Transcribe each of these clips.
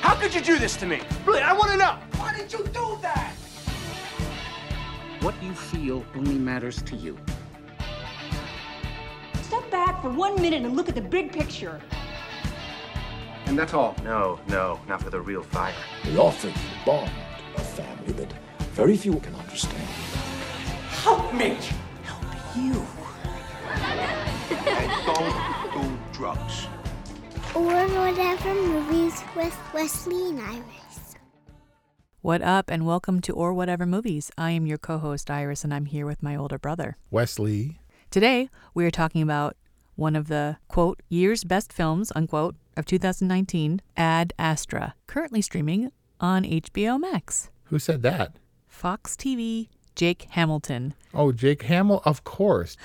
How could you do this to me? Really, I want to know. Why did you do that? What you feel only matters to you. Step back for one minute and look at the big picture. And that's all? No, no, not for the real fire. We offer you bond, a family that very few can understand. Help me! Help you. and don't do drugs. Or whatever movies with Wesley and Iris. What up, and welcome to Or Whatever Movies. I am your co host, Iris, and I'm here with my older brother, Wesley. Today, we are talking about one of the, quote, year's best films, unquote, of 2019, Ad Astra, currently streaming on HBO Max. Who said that? Fox TV, Jake Hamilton. Oh, Jake Hamill, of course.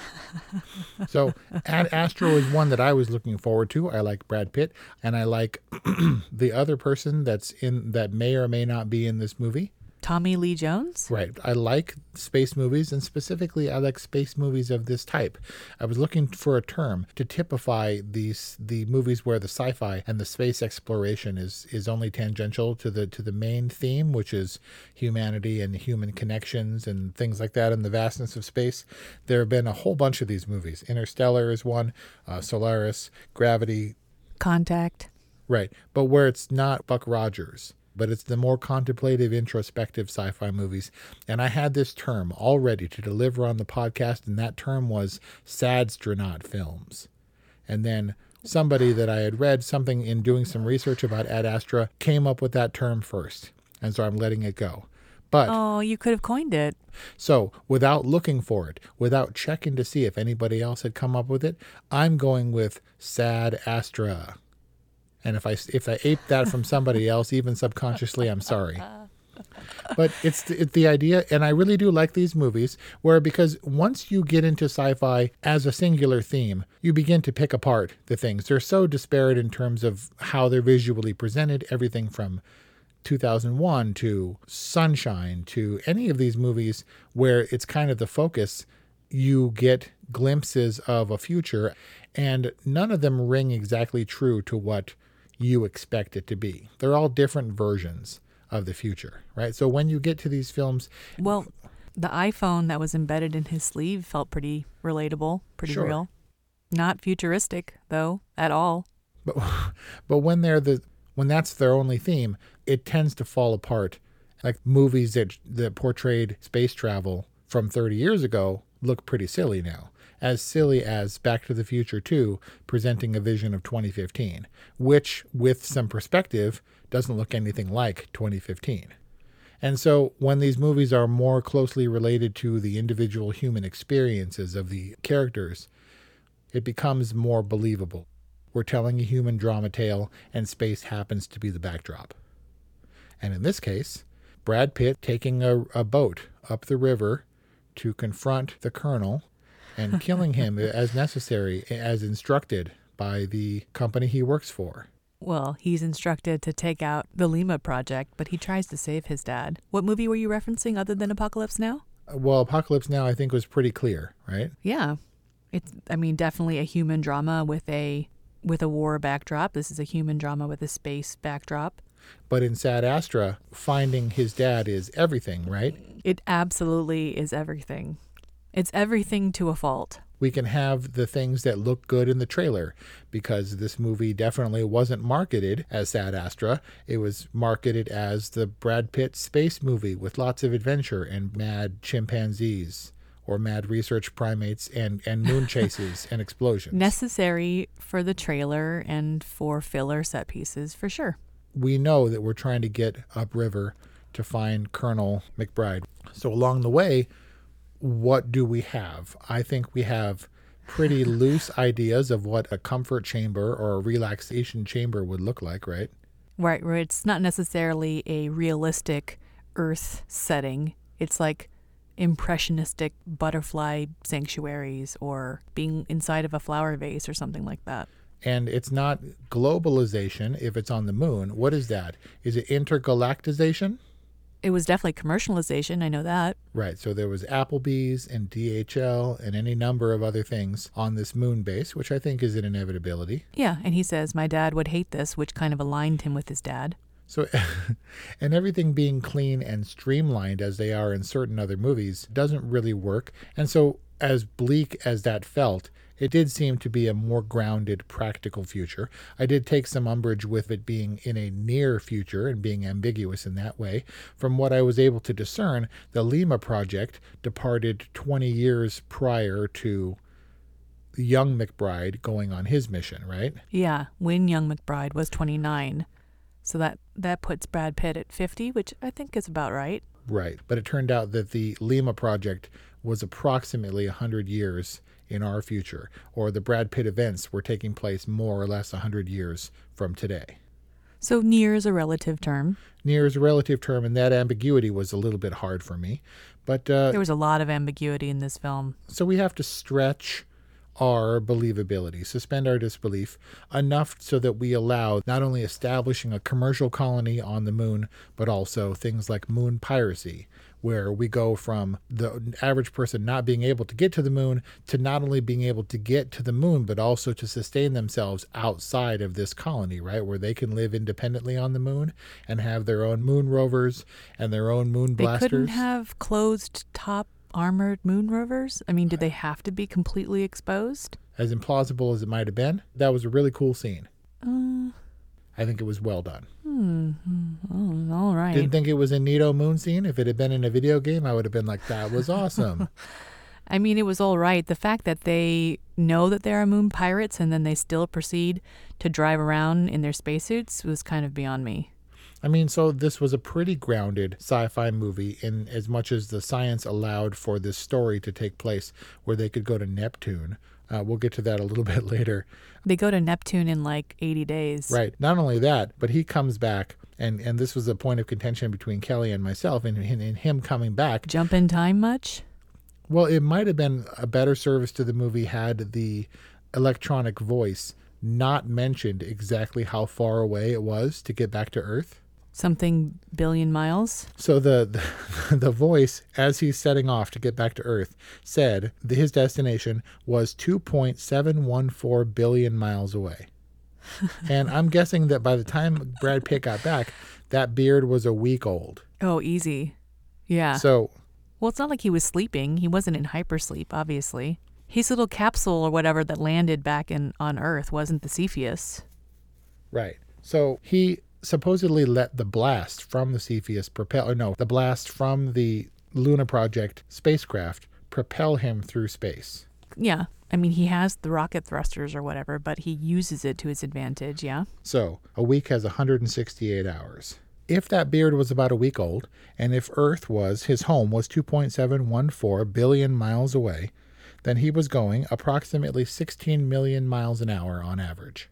so, Ad Astra is one that I was looking forward to. I like Brad Pitt, and I like the other person that's in that may or may not be in this movie. Tommy Lee Jones? Right. I like space movies, and specifically, I like space movies of this type. I was looking for a term to typify these the movies where the sci-fi and the space exploration is is only tangential to the to the main theme, which is humanity and human connections and things like that in the vastness of space. There have been a whole bunch of these movies. Interstellar is one, uh, Solaris, Gravity, Contact. Right. But where it's not Buck Rogers but it's the more contemplative, introspective sci fi movies. And I had this term all ready to deliver on the podcast, and that term was Sadstronaut films. And then somebody that I had read something in doing some research about Ad Astra came up with that term first. And so I'm letting it go. But oh, you could have coined it. So, without looking for it, without checking to see if anybody else had come up with it, I'm going with Sad Astra. And if I if I ape that from somebody else, even subconsciously, I'm sorry. But it's the, it's the idea, and I really do like these movies where because once you get into sci-fi as a singular theme, you begin to pick apart the things. They're so disparate in terms of how they're visually presented. Everything from 2001 to Sunshine to any of these movies where it's kind of the focus, you get glimpses of a future, and none of them ring exactly true to what you expect it to be. They're all different versions of the future, right? So when you get to these films, well, the iPhone that was embedded in his sleeve felt pretty relatable, pretty Sure. real. Not futuristic though at all. but but when they're the when that's their only theme, it tends to fall apart. Like movies that that portrayed space travel from 30 years ago look pretty silly now. As silly as Back to the Future 2 presenting a vision of 2015, which with some perspective doesn't look anything like 2015. And so when these movies are more closely related to the individual human experiences of the characters, it becomes more believable. We're telling a human drama tale, and space happens to be the backdrop. And in this case, Brad Pitt taking a, a boat up the river to confront the colonel and killing him as necessary, as instructed by the company he works for. Well, he's instructed to take out the Lima Project, but he tries to save his dad. What movie were you referencing other than Apocalypse Now? Uh, well, Apocalypse Now, I think, was pretty clear, right? Yeah. It's I mean, definitely a human drama with a with a war backdrop. This is a human drama with a space backdrop. But in Sad Astra, finding his dad is everything, right? It absolutely is everything. It's everything to a fault. We can have the things that look good in the trailer because this movie definitely wasn't marketed as Sad Astra. It was marketed as the Brad Pitt space movie with lots of adventure and mad chimpanzees or mad research primates and, and moon chases and explosions. Necessary for the trailer and for filler set pieces for sure. We know that we're trying to get upriver to find Colonel McBride. So along the way, what do we have? I think we have pretty loose ideas of what a comfort chamber or a relaxation chamber would look like, right? Right, where it's not necessarily a realistic Earth setting. It's like impressionistic butterfly sanctuaries or being inside of a flower vase or something like that. And it's not globalization if it's on the moon. What is that? Is it intergalactization? It was definitely commercialization. I know that. Right. So there was Applebee's and DHL and any number of other things on this moon base, which I think is an inevitability. Yeah. And he says, My dad would hate this, which kind of aligned him with his dad. So, and everything being clean and streamlined as they are in certain other movies doesn't really work. And so, as bleak as that felt, it did seem to be a more grounded, practical future. I did take some umbrage with it being in a near future and being ambiguous in that way. From what I was able to discern, the Lima project departed 20 years prior to young McBride going on his mission, right? Yeah, when young McBride was 29. So that that puts Brad Pitt at 50, which I think is about right. Right. But it turned out that the Lima project was approximately 100 years in our future, or the Brad Pitt events were taking place more or less 100 years from today. So near is a relative term. Near is a relative term, and that ambiguity was a little bit hard for me. But uh, there was a lot of ambiguity in this film. So we have to stretch our believability, suspend our disbelief enough so that we allow not only establishing a commercial colony on the moon, but also things like moon piracy, where we go from the average person not being able to get to the moon to not only being able to get to the moon, but also to sustain themselves outside of this colony, right? Where they can live independently on the moon and have their own moon rovers and their own moon blasters. They couldn't have closed top armored moon rovers? I mean, did they have to be completely exposed? As implausible as it might have been, that was a really cool scene. Uh, I think it was well done. Hmm. Oh, all right. Didn't think it was a neato moon scene. If it had been in a video game, I would have been like, that was awesome. I mean, it was all right. The fact that they know that there are moon pirates and then they still proceed to drive around in their spacesuits was kind of beyond me. I mean, so this was a pretty grounded sci fi movie in as much as the science allowed for this story to take place where they could go to Neptune. Uh, we'll get to that a little bit later. They go to Neptune in like 80 days. Right. Not only that, but he comes back, and, and this was a point of contention between Kelly and myself, and, and, and him coming back. Jump in time much? Well, it might have been a better service to the movie had the electronic voice not mentioned exactly how far away it was to get back to Earth something billion miles. So the, the, the voice as he's setting off to get back to Earth said his destination was 2.714 billion miles away. and I'm guessing that by the time Brad Pitt got back, that beard was a week old. Oh, easy. Yeah. So Well, it's not like he was sleeping. He wasn't in hypersleep, obviously. His little capsule or whatever that landed back in on Earth wasn't the Cepheus. Right. So he supposedly let the blast from the Cepheus propel, or no, the blast from the Luna Project spacecraft propel him through space. Yeah. I mean, he has the rocket thrusters or whatever, but he uses it to his advantage, yeah? So, a week has 168 hours. If that beard was about a week old, and if Earth was, his home was 2.714 billion miles away, then he was going approximately 16 million miles an hour on average.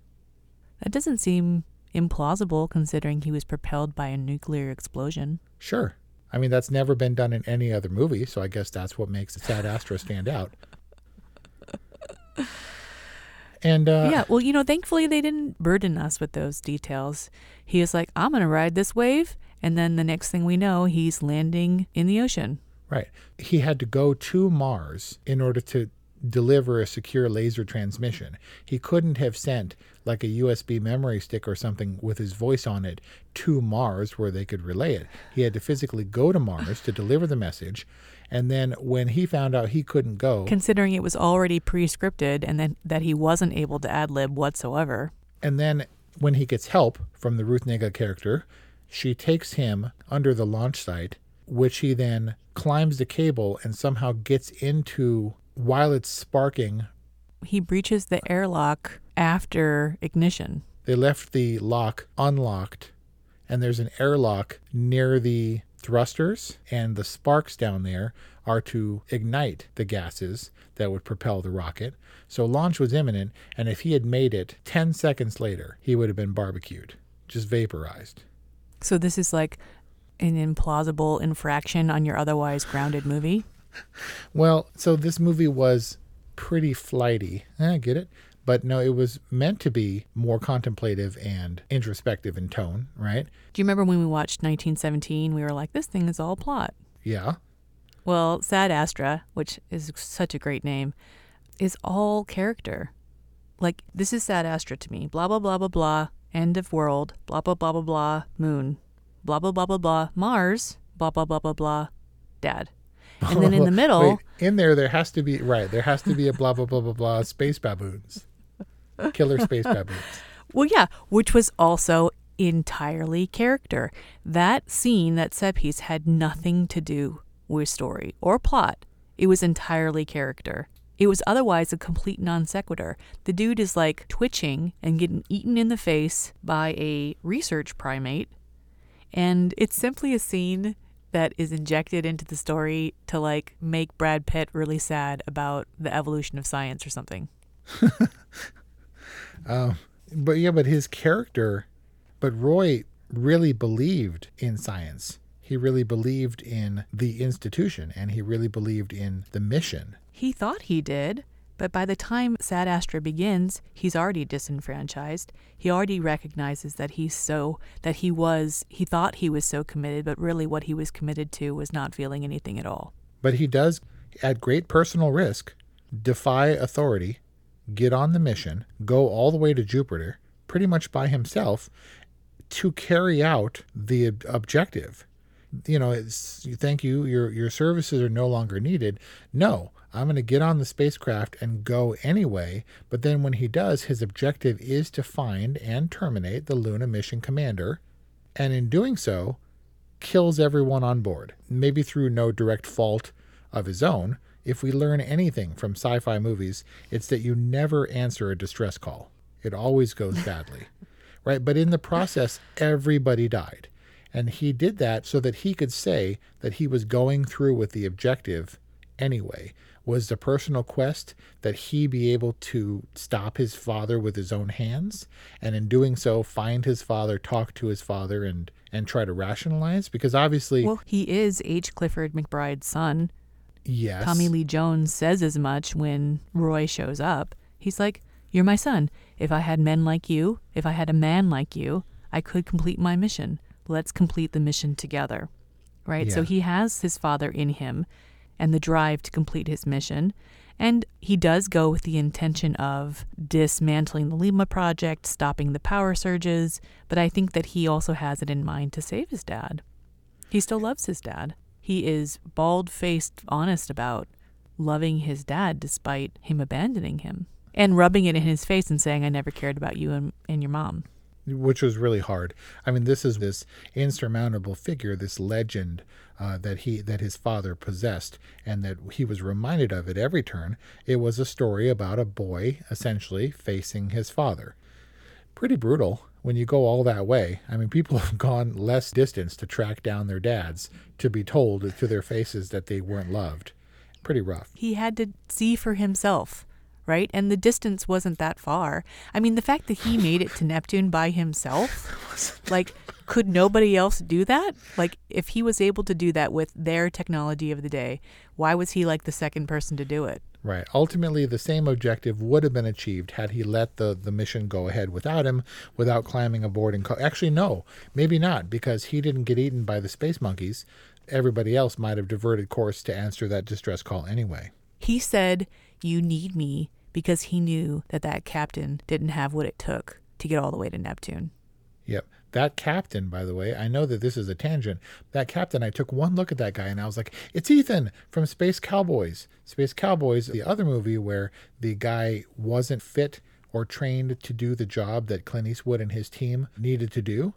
That doesn't seem implausible considering he was propelled by a nuclear explosion. Sure. I mean, that's never been done in any other movie, so I guess that's what makes the Sad Astra stand out. And uh, yeah, well, you know, thankfully they didn't burden us with those details. He was like, I'm going to ride this wave. And then the next thing we know, he's landing in the ocean. Right. He had to go to Mars in order to deliver a secure laser transmission. He couldn't have sent like a USB memory stick or something with his voice on it to Mars where they could relay it. He had to physically go to Mars to deliver the message. And then when he found out he couldn't go, Considering it was already pre scripted and then that he wasn't able to ad lib whatsoever. and then when he gets help from the Ruth Negga character, she takes him under the launch site, which he then climbs the cable and somehow gets into while it's sparking. He breaches the airlock after ignition. They left the lock unlocked, and there's an airlock near the thrusters, and the sparks down there are to ignite the gases that would propel the rocket. So launch was imminent, and if he had made it 10 seconds later, he would have been barbecued, just vaporized. So this is like an implausible infraction on your otherwise grounded movie. Well, so this movie was pretty flighty. Eh, I get it. But no, it was meant to be more contemplative and introspective in tone, right? Do you remember when we watched 1917? We were like, this thing is all plot. Yeah. Well, Sad Astra, which is such a great name, is all character. Like, this is Sad Astra to me. Blah, blah, blah, blah, blah. End of world. Blah, blah, blah, blah, blah. Moon. Blah, blah, blah, blah, blah. Mars. Blah, blah, blah, blah, blah. Dad. And then in the middle, Wait, in there, there has to be, right, there has to be a blah, blah, blah, blah, blah, space baboons. Killer space baboons. Well, yeah, which was also entirely character. That scene, that set piece, had nothing to do with story or plot. It was entirely character. It was otherwise a complete non sequitur. The dude is like twitching and getting eaten in the face by a research primate. And it's simply a scene that is injected into the story to like make Brad Pitt really sad about the evolution of science or something. Um, but yeah, but his character, but Roy really believed in science. He really believed in the institution and he really believed in the mission. He thought he did, but by the time Sad Astra begins, he's already disenfranchised. He already recognizes that he's so, that he was, he thought he was so committed, but really what he was committed to was not feeling anything at all. But he does, at great personal risk, defy authority, get on the mission, go all the way to Jupiter, pretty much by himself, to carry out the ob- objective. You know, it's, thank you, your your services are no longer needed. No, I'm going to get on the spacecraft and go anyway. But then when he does, his objective is to find and terminate the Luna mission commander, and in doing so, kills everyone on board. Maybe through no direct fault of his own. If we learn anything from sci fi movies, it's that you never answer a distress call, it always goes badly. right? But in the process, everybody died. And he did that so that he could say that he was going through with the objective anyway. Was the personal quest that he be able to stop his father with his own hands, and in doing so, find his father, talk to his father, and and try to rationalize? Because obviously, Well, he is H. Clifford McBride's son. yes, Tommy Lee Jones says as much when Roy shows up. He's like, You're my son. If I had men like you, if I had a man like you, I could complete my mission. Let's complete the mission together. Right? So he has his father in him and the drive to complete his mission. And he does go with the intention of dismantling the Lima project, stopping the power surges, but I think that he also has it in mind to save his dad. He still loves his dad. He is bald faced honest about loving his dad despite him abandoning him and rubbing it in his face and saying, I never cared about you and, and your mom. Which was really hard. I mean, this is this insurmountable figure, this legend uh, that he that his father possessed, and that he was reminded of at every turn. It was a story about a boy essentially facing his father. Pretty brutal when you go all that way. I mean, people have gone less distance to track down their dads to be told to their faces that they weren't loved. Pretty rough. He had to see for himself, right? And the distance wasn't that far. I mean, the fact that he made it to Neptune by himself, like Could nobody else do that? Like, if he was able to do that with their technology of the day, why was he like the second person to do it? Right. Ultimately, the same objective would have been achieved had he let the, the mission go ahead without him, without climbing aboard and. Co- Actually, no, maybe not, because he didn't get eaten by the space monkeys. Everybody else might have diverted course to answer that distress call anyway. He said, You need me, because he knew that that captain didn't have what it took to get all the way to Neptune. Yep. That captain, by the way, I know that this is a tangent. That captain, I took one look at that guy and I was like, it's Ethan from Space Cowboys. Space Cowboys, the other movie where the guy wasn't fit or trained to do the job that Clint Eastwood and his team needed to do.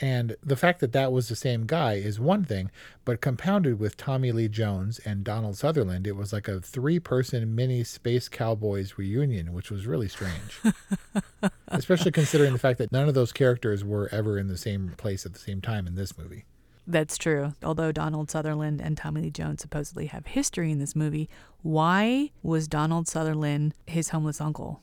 And the fact that that was the same guy is one thing, but compounded with Tommy Lee Jones and Donald Sutherland, it was like a three person mini Space Cowboys reunion, which was really strange. Especially considering the fact that none of those characters were ever in the same place at the same time in this movie. That's true. Although Donald Sutherland and Tommy Lee Jones supposedly have history in this movie, why was Donald Sutherland his homeless uncle?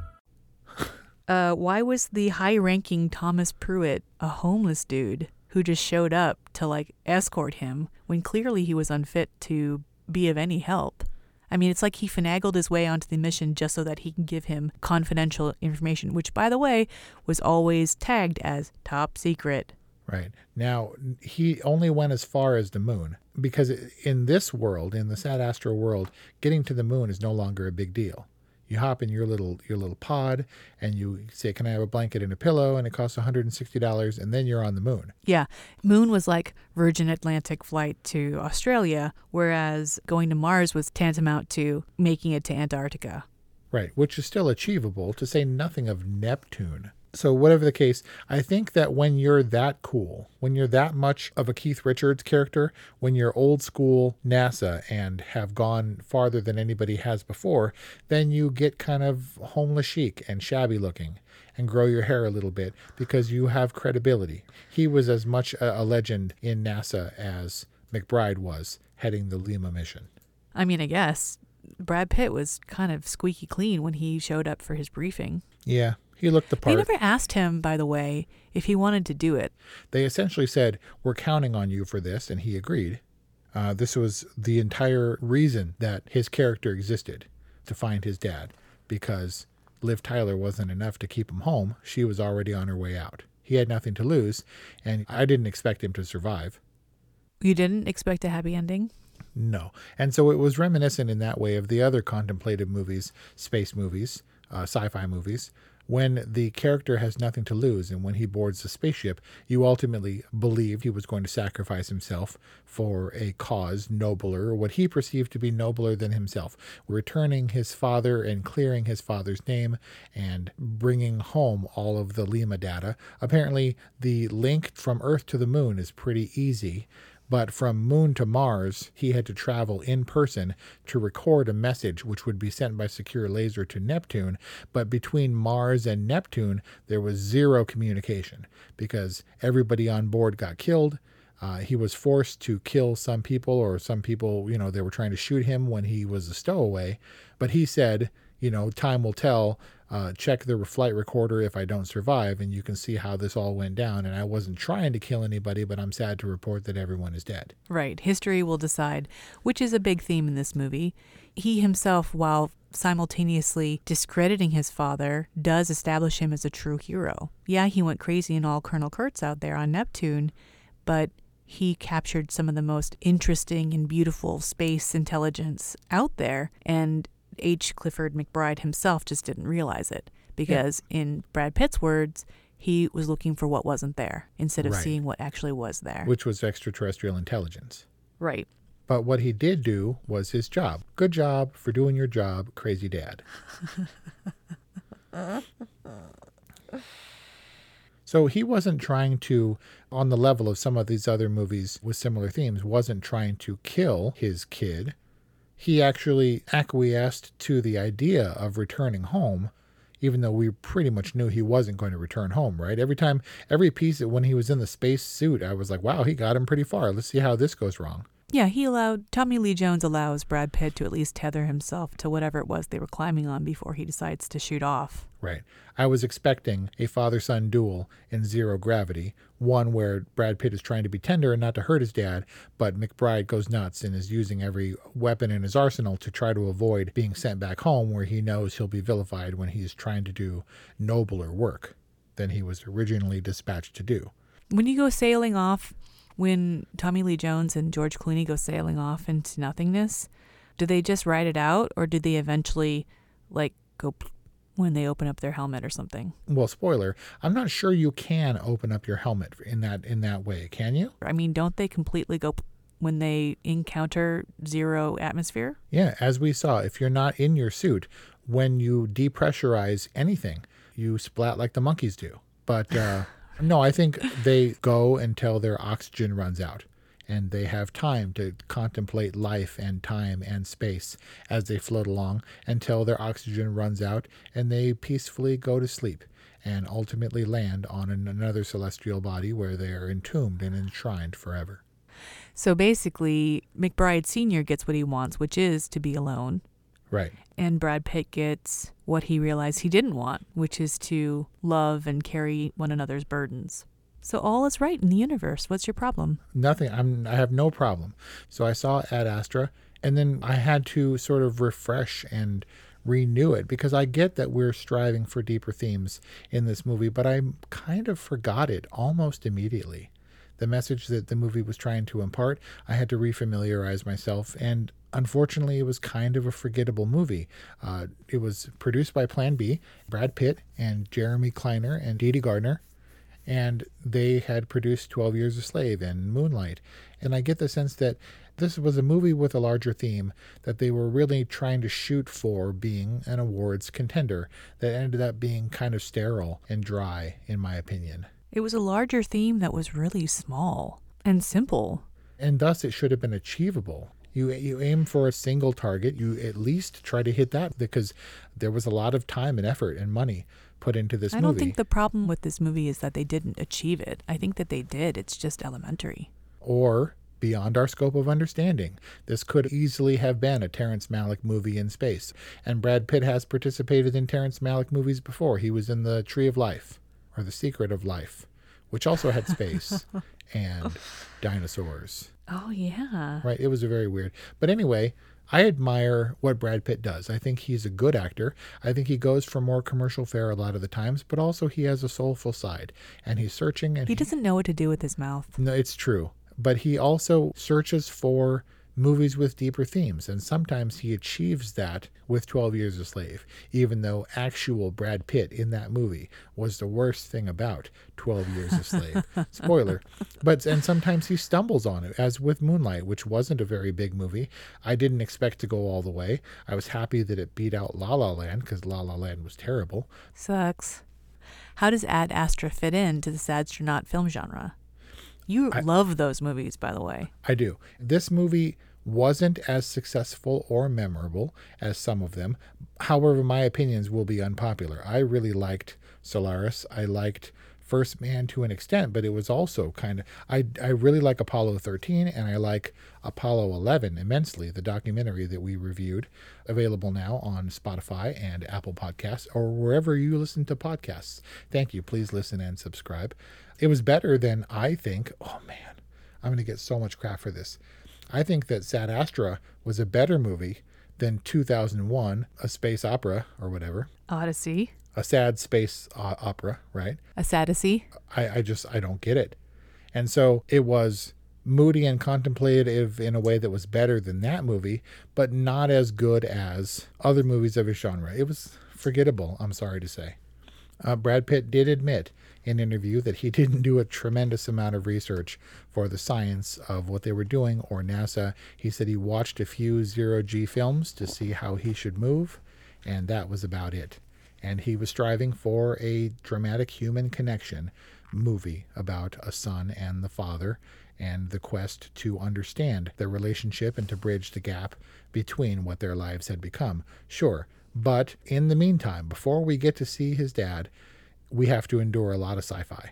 Uh, why was the high ranking Thomas Pruitt a homeless dude who just showed up to like escort him when clearly he was unfit to be of any help? I mean, it's like he finagled his way onto the mission just so that he can give him confidential information, which, by the way, was always tagged as top secret. Right. Now, he only went as far as the moon because in this world, in the Sad Astro world, getting to the moon is no longer a big deal. You hop in your little your little pod and you say, "Can I have a blanket and a pillow?" and it costs $160 and then you're on the moon. Yeah. Moon was like Virgin Atlantic flight to Australia, whereas going to Mars was tantamount to making it to Antarctica. Right, which is still achievable to say nothing of Neptune. So, whatever the case, I think that when you're that cool, when you're that much of a Keith Richards character, when you're old school NASA and have gone farther than anybody has before, then you get kind of homeless chic and shabby looking and grow your hair a little bit because you have credibility. He was as much a, a legend in NASA as McBride was heading the Lima mission. I mean, I guess Brad Pitt was kind of squeaky clean when he showed up for his briefing. Yeah, he looked the part. They never asked him, by the way, if he wanted to do it. They essentially said, We're counting on you for this, and he agreed. Uh, this was the entire reason that his character existed to find his dad, because Liv Tyler wasn't enough to keep him home. She was already on her way out. He had nothing to lose, and I didn't expect him to survive. You didn't expect a happy ending? No. And so it was reminiscent in that way of the other contemplative movies, space movies, uh, sci fi movies, when the character has nothing to lose and when he boards the spaceship, you ultimately believe he was going to sacrifice himself for a cause nobler, or what he perceived to be nobler than himself, returning his father and clearing his father's name and bringing home all of the Lima data. Apparently, the link from Earth to the moon is pretty easy. But from Moon to Mars, he had to travel in person to record a message which would be sent by secure laser to Neptune. But between Mars and Neptune, there was zero communication because everybody on board got killed. Uh, he was forced to kill some people, or some people, you know, they were trying to shoot him when he was a stowaway. But he said, you know, time will tell. Uh, check the flight recorder if I don't survive, and you can see how this all went down. And I wasn't trying to kill anybody, but I'm sad to report that everyone is dead. Right. History will decide, which is a big theme in this movie. He himself, while simultaneously discrediting his father, does establish him as a true hero. Yeah, he went crazy and all Colonel Kurtz out there on Neptune, but he captured some of the most interesting and beautiful space intelligence out there. And H. Clifford McBride himself just didn't realize it because, yeah. in Brad Pitt's words, he was looking for what wasn't there instead of right. seeing what actually was there, which was extraterrestrial intelligence. Right. But what he did do was his job. Good job for doing your job, crazy dad. So he wasn't trying to, on the level of some of these other movies with similar themes, wasn't trying to kill his kid. He actually acquiesced to the idea of returning home, even though we pretty much knew he wasn't going to return home, right? Every time, every piece, that when he was in the space suit, I was like, wow, he got him pretty far. Let's see how this goes wrong. Yeah, he allowed Tommy Lee Jones allows Brad Pitt to at least tether himself to whatever it was they were climbing on before he decides to shoot off. Right. I was expecting a father son duel in Zero Gravity, one where Brad Pitt is trying to be tender and not to hurt his dad, but McBride goes nuts and is using every weapon in his arsenal to try to avoid being sent back home where he knows he'll be vilified when he's trying to do nobler work than he was originally dispatched to do. When you go sailing off, when Tommy Lee Jones and George Clooney go sailing off into nothingness, do they just ride it out or do they eventually like go when they open up their helmet or something? Well, spoiler, I'm not sure you can open up your helmet in that in that way, can you? I mean, don't they completely go when they encounter zero atmosphere? Yeah, as we saw, if you're not in your suit, when you depressurize anything, you splat like the monkeys do. But uh no, I think they go until their oxygen runs out and they have time to contemplate life and time and space as they float along until their oxygen runs out and they peacefully go to sleep and ultimately land on an, another celestial body where they are entombed and enshrined forever. So basically, McBride Sr. gets what he wants, which is to be alone. Right. And Brad Pitt gets what he realized he didn't want, which is to love and carry one another's burdens. So all is right in the universe. What's your problem? Nothing. I'm I have no problem. So I saw Ad Astra and then I had to sort of refresh and renew it because I get that we're striving for deeper themes in this movie, but I kind of forgot it almost immediately. The message that the movie was trying to impart, I had to refamiliarize myself, and unfortunately, it was kind of a forgettable movie. Uh, it was produced by Plan B, Brad Pitt and Jeremy Kleiner and Dede Gardner, and they had produced 12 Years a Slave and Moonlight. And I get the sense that this was a movie with a larger theme that they were really trying to shoot for being an awards contender that ended up being kind of sterile and dry, in my opinion. It was a larger theme that was really small and simple. And thus it should have been achievable. You, you aim for a single target, you at least try to hit that because there was a lot of time and effort and money put into this I movie. I don't think the problem with this movie is that they didn't achieve it. I think that they did. It's just elementary. Or beyond our scope of understanding. This could easily have been a Terrence Malick movie in space. And Brad Pitt has participated in Terrence Malick movies before. He was in The Tree of Life or The Secret of Life, which also had space and dinosaurs. Oh, yeah. Right. It was a very weird. But anyway, I admire what Brad Pitt does. I think he's a good actor. I think he goes for more commercial fare a lot of the times, but also he has a soulful side and he's searching and he, he doesn't know what to do with his mouth. No, it's true. But he also searches for movies with deeper themes, and sometimes he achieves that with 12 Years a Slave, even though actual Brad Pitt in that movie was the worst thing about 12 Years a Slave. Spoiler. But and sometimes he stumbles on it, as with Moonlight, which wasn't a very big movie. I didn't expect to go all the way. I was happy that it beat out La La Land because La La Land was terrible. Sucks. How does Ad Astra fit into the Sadstronaut film genre? You I, love those movies, by the way. I do. This movie wasn't as successful or memorable as some of them. However, my opinions will be unpopular. I really liked Solaris. I liked First Man to an extent, but it was also kind of I I really like Apollo 13 and I like Apollo 11 immensely, the documentary that we reviewed, available now on Spotify and Apple Podcasts or wherever you listen to podcasts. Thank you. Please listen and subscribe. It was better than I think. Oh man, I'm going to get so much crap for this. I think that Sad Astra was a better movie than 2001, A Space Opera or whatever. Odyssey. A sad space uh, opera, right? A sadacy. I, I just, I don't get it. And so it was moody and contemplative in a way that was better than that movie, but not as good as other movies of his genre. It was forgettable, I'm sorry to say. Uh, Brad Pitt did admit in an interview that he didn't do a tremendous amount of research for the science of what they were doing or NASA. He said he watched a few zero G films to see how he should move, and that was about it. And he was striving for a dramatic human connection movie about a son and the father and the quest to understand their relationship and to bridge the gap between what their lives had become. Sure, but in the meantime, before we get to see his dad, we have to endure a lot of sci fi.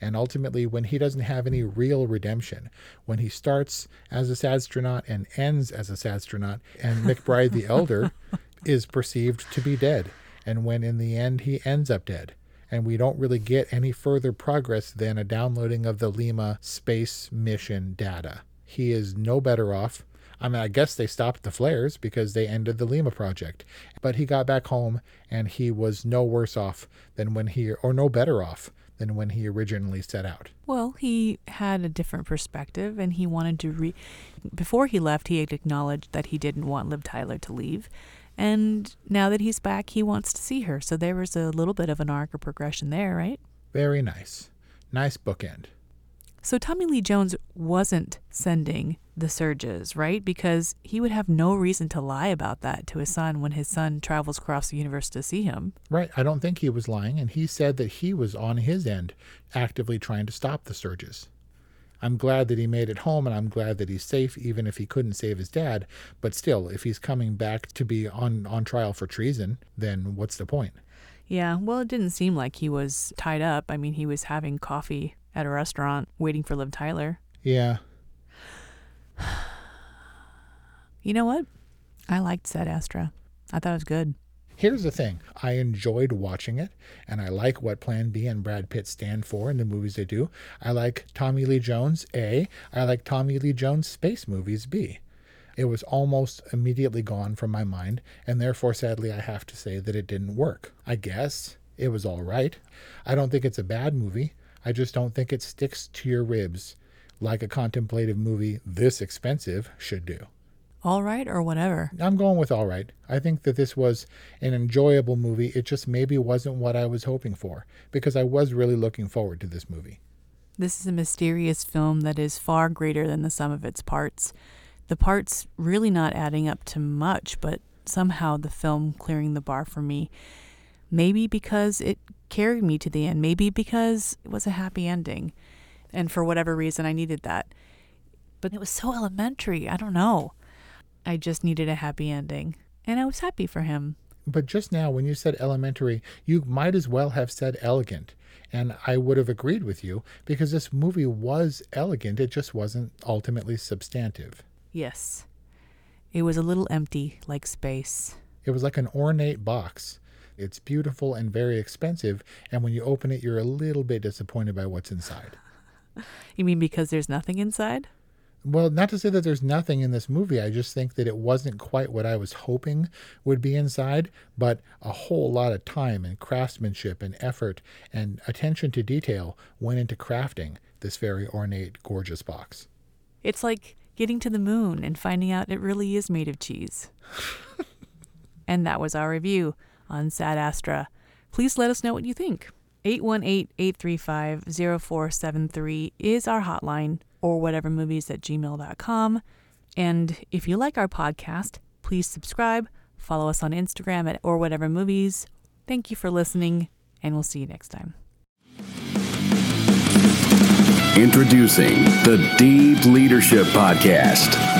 And ultimately, when he doesn't have any real redemption, when he starts as a sadastronaut and ends as a sad astronaut, and McBride the Elder is perceived to be dead, and when in the end he ends up dead, and we don't really get any further progress than a downloading of the Lima space mission data. He is no better off. I mean, I guess they stopped the flares because they ended the Lima project. But he got back home and he was no worse off than when he, or no better off than when he originally set out. Well, he had a different perspective and he wanted to re. Before he left, he had acknowledged that he didn't want Liv Tyler to leave. And now that he's back, he wants to see her. So there was a little bit of an arc or progression there, right? Very nice. Nice bookend. So Tommy Lee Jones wasn't sending the surges, right? Because he would have no reason to lie about that to his son when his son travels across the universe to see him. Right. I don't think he was lying. And he said that he was on his end actively trying to stop the surges. I'm glad that he made it home and I'm glad that he's safe, even if he couldn't save his dad. But still, if he's coming back to be on, on trial for treason, then what's the point? Yeah, well, it didn't seem like he was tied up. I mean, he was having coffee at a restaurant waiting for Liv Tyler. Yeah. You know what? I liked Sad Astra. I thought it was good. Here's the thing I enjoyed watching it, and I like what Plan B and Brad Pitt stand for in the movies they do. I like Tommy Lee Jones, A. I like Tommy Lee Jones space movies, B. It was almost immediately gone from my mind, and therefore, sadly, I have to say that it didn't work. I guess it was all right. I don't think it's a bad movie. I just don't think it sticks to your ribs like a contemplative movie this expensive should do. All right or whatever. I'm going with all right. I think that this was an enjoyable movie. It just maybe wasn't what I was hoping for because I was really looking forward to this movie. This is a mysterious film that is far greater than the sum of its parts. The parts really not adding up to much, but somehow the film clearing the bar for me. Maybe because it carried me to the end, maybe because it was a happy ending. And for whatever reason, I needed that. But it was so elementary. I don't know. I just needed a happy ending. And I was happy for him. But just now, when you said elementary, you might as well have said elegant. And I would have agreed with you because this movie was elegant. It just wasn't ultimately substantive. Yes. It was a little empty, like space. It was like an ornate box. It's beautiful and very expensive. And when you open it, you're a little bit disappointed by what's inside. You mean because there's nothing inside? Well, not to say that there's nothing in this movie. I just think that it wasn't quite what I was hoping would be inside, but a whole lot of time and craftsmanship and effort and attention to detail went into crafting this very ornate, gorgeous box. It's like getting to the moon and finding out it really is made of cheese. and that was our review on Sad Astra. Please let us know what you think. 818-835-0473 is our hotline or whatevermovies at gmail.com. And if you like our podcast, please subscribe, follow us on Instagram at or whatever movies. Thank you for listening, and we'll see you next time. Introducing the Deep Leadership Podcast.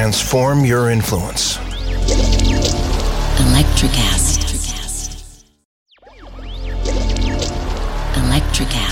transform your influence. Electric acid. Electricast.